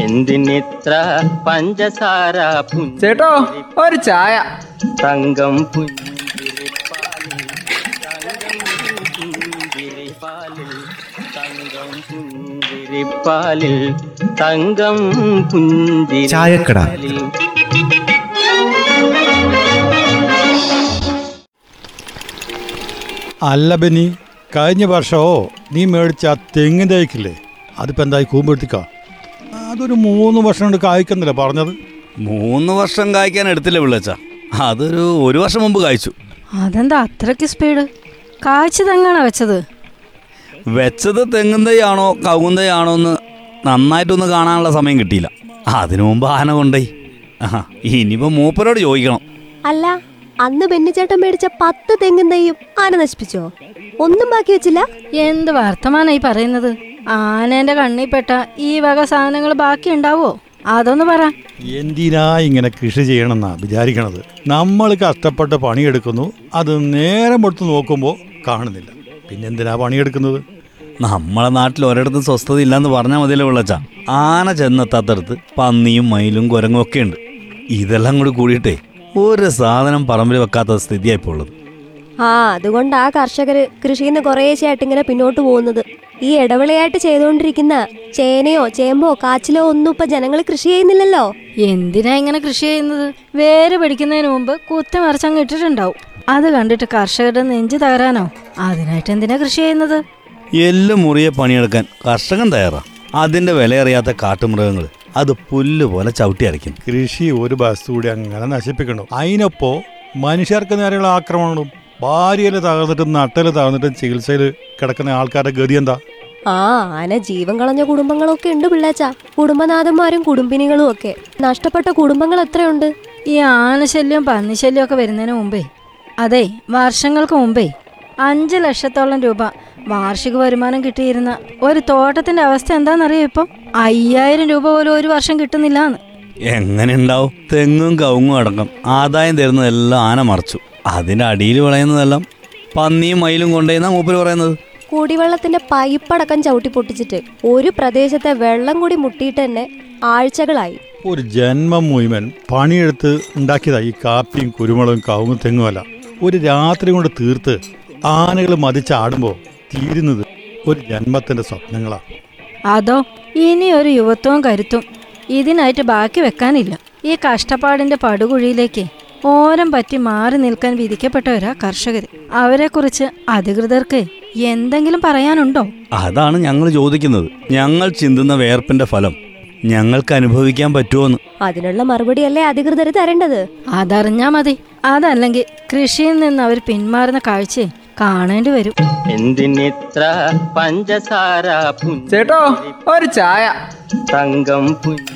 എന്തിനിത്ര പഞ്ചസാര ചേട്ടോ ഒരു ചായ. തങ്കം പുഞ്ചിരിപ്പാലിൽ തങ്കം പുഞ്ചിരിപ്പാലിൽ തങ്കം പുഞ്ചിരിപ്പാലിൽ അല്ല ബനി കഴിഞ്ഞ വർഷമോ നീ മേടിച്ച ആ തെങ്ങിൻ തൈക്കില്ലേ? അതിപ്പോൾ എന്തായി കൂമ്പെടുത്തിക്ക അതൊരു മൂന്ന് വർഷം കൊണ്ട് കായ്ക്കുന്നില്ല പറഞ്ഞത്? മൂന്ന് വർഷം കായ്ക്കാൻ എടുത്തില്ല പിള്ളച്ച. അതൊരു ഒരു വർഷം മുമ്പ് കായ്ച്ചു. അതെന്താ അത്രയ്ക്ക് സ്പീഡ് കായ്ച്ചു തെങ്ങാണോ വെച്ചത്? വെച്ചത് തെങ്ങും കവുന്തയാണോ എന്ന് നന്നായിട്ടൊന്ന് കാണാനുള്ള സമയം കിട്ടിയില്ല. അതിനു മുമ്പ് ആന കൊണ്ടേ ഇനിയിപ്പോ മൂപ്പരോട് ചോദിക്കണം. അല്ല അന്ന് ബെന്നിച്ചേട്ടൻ മേടിച്ച പത്ത് തെങ്ങും തൈയും ആന നശിപ്പിച്ചോ? ഒന്നും ബാക്കി വെച്ചില്ല? എന്ത് വർത്തമാനായി പറയുന്നത്? ആനേന്റെ കണ്ണിൽപ്പെട്ട ഈ വക സാധനങ്ങൾ ബാക്കി ഉണ്ടാവോ? അതൊന്ന് പറ. എന്തിനാ ഇങ്ങനെ കൃഷി ചെയ്യണമെന്നാ വിചാരിക്കണത്? നമ്മൾ കഷ്ടപ്പെട്ട് പണിയെടുക്കുന്നു അത് നേരം എടുത്ത് നോക്കുമ്പോൾ കാണുന്നില്ല. പിന്നെന്തിനാ പണിയെടുക്കുന്നത്? നമ്മളെ നാട്ടിൽ ഒരിടത്തും സ്വസ്ഥത ഇല്ലെന്ന് പറഞ്ഞാൽ മതിയല്ലോ വിളച്ച ആന ചെന്നെത്താത്തടത്ത് പന്നിയും മയിലും കുരങ്ങും ഒക്കെ ഉണ്ട്. ഇതെല്ലാം കൂടി കൂടിയിട്ടേ ഒരു സാധനം പറമ്പിൽ വെക്കാത്ത സ്ഥിതിയായിപ്പോൾ ഉള്ളത് ആ അതുകൊണ്ട് ആ കർഷകർ കൃഷിയിൽ നിന്ന് കുറേശ്ശെയായിട്ട് ഇങ്ങനെ പിന്നോട്ട് പോകുന്നത്. ഈ ഇടവിളയായിട്ട് ചെയ്തുകൊണ്ടിരിക്കുന്ന ചേനയോ ചേമ്പോ കാച്ചിലോ ഒന്നും ഇപ്പൊ ജനങ്ങൾ കൃഷി ചെയ്യുന്നില്ലല്ലോ? എന്തിനാ ഇങ്ങനെ കൃഷി ചെയ്യുന്നത്? വേര് പിടിക്കുന്നതിന് മുമ്പ് കുത്തി മറിച്ചങ്ങ് ഇട്ടിട്ടുണ്ടാവും. അത് കണ്ടിട്ട് കർഷകരുടെ നെഞ്ച് തകരാനോ? അതിനായിട്ട് എന്തിനാ കൃഷി ചെയ്യുന്നത്? എല്ലാം മുറിയെ പണിയെടുക്കാൻ കർഷകൻ തയ്യാറാ. അതിന്റെ വിലയറിയാത്ത കാട്ടുമൃഗങ്ങൾ അത് പുല്ല് പോലെ ചവിട്ടി അരയ്ക്കും. കൃഷി ഒരു ബസ് കൂടി അങ്ങനെ നശിപ്പിക്കണം. അതിനൊപ്പം മനുഷ്യർക്ക് നേരെയുള്ള ആക്രമണങ്ങളും ഭാര്യയിൽ തകർന്നിട്ടും നട്ടൽ തകർന്നിട്ടും ചികിത്സയിൽ കിടക്കുന്ന ആൾക്കാരുടെ ഗതി എന്താ? ആ ആന ജീവൻ കളഞ്ഞ കുടുംബങ്ങളൊക്കെ ഉണ്ട് പിള്ളേച്ച. കുടുംബനാഥന്മാരും കുടുംബിനികളും ഒക്കെ. നഷ്ടപ്പെട്ട കുടുംബങ്ങൾ എത്രയുണ്ട്? ഈ ആനശല്യം പന്നിശല്യം ഒക്കെ വരുന്നതിന് മുമ്പേ അതെ വർഷങ്ങൾക്ക് മുമ്പേ അഞ്ച് ലക്ഷത്തോളം രൂപ വാർഷിക വരുമാനം കിട്ടിയിരുന്ന ഒരു തോട്ടത്തിന്റെ അവസ്ഥ എന്താണെന്നറിയോ ഇപ്പം? അയ്യായിരം രൂപ പോലും ഒരു വർഷം കിട്ടുന്നില്ലാന്ന്. എങ്ങനെ ഉണ്ടാവും? തെങ്ങും കവുങ്ങും അടക്കം ആദായം തരുന്നതെല്ലാം ആന മറിച്ചു. അതിന്റെ അടിയിൽ വിളയുന്നതെല്ലാം പന്നിയും മയിലും കൊണ്ടുപോയെന്നാ മൂപ്പര് പറയുന്നത്. കുടിവെള്ളത്തിന്റെ പൈപ്പടക്കം ചവിട്ടി പൊട്ടിച്ചിട്ട് ഒരു പ്രദേശത്തെ വെള്ളം കൂടി മുട്ടിയിട്ട് തന്നെ ആഴ്ചകളായി. ഒരു ജന്മം മുഴുവൻ പണിയെടുത്ത് ഉണ്ടാക്കിയതാ ഈ കാപ്പിയും കുരുമുളകും കവുങ്ങും തെങ്ങുമല്ല ഒരു രാത്രി കൊണ്ട് തീർത്ത് ആനകൾ മതിച്ചാടുമ്പോൾ തീരുന്നത് ഒരു ജന്മത്തിന്റെ സ്വപ്നങ്ങളാ. അതോ ഇനി ഒരു യുവത്വവും കരുത്തും ഇതിനായിട്ട് ബാക്കി വെക്കാനില്ല. ഈ കഷ്ടപ്പാടിന്റെ പടുകുഴിയിലേക്ക് ഓരം പറ്റി മാറി നിൽക്കാൻ വിധിക്കപ്പെട്ടവരാ കർഷകർ അവരെക്കുറിച്ച് അധികൃതർക്ക് എന്തെങ്കിലും പറയാനുണ്ടോ? അതാണ് ഞങ്ങൾ ചോദിക്കുന്നത്. ഞങ്ങൾ ചിന്തുന്ന വേർപ്പിന്റെ ഫലം ഞങ്ങൾക്ക് അനുഭവിക്കാൻ പറ്റുമോന്ന് അതിനുള്ള മറുപടിയല്ലേ അധികൃതർ തരേണ്ടത്? അതറിഞ്ഞാ മതി. അതല്ലെങ്കിൽ കൃഷിയിൽ നിന്ന് അവർ പിന്മാറുന്ന കാഴ്ച കാണേണ്ടി വരും. എന്തിനിത്ര പഞ്ചസാര ചേട്ടോ ഒരു ചായ. തങ്കം പുഞ്ചിരിപ്പാലിൽ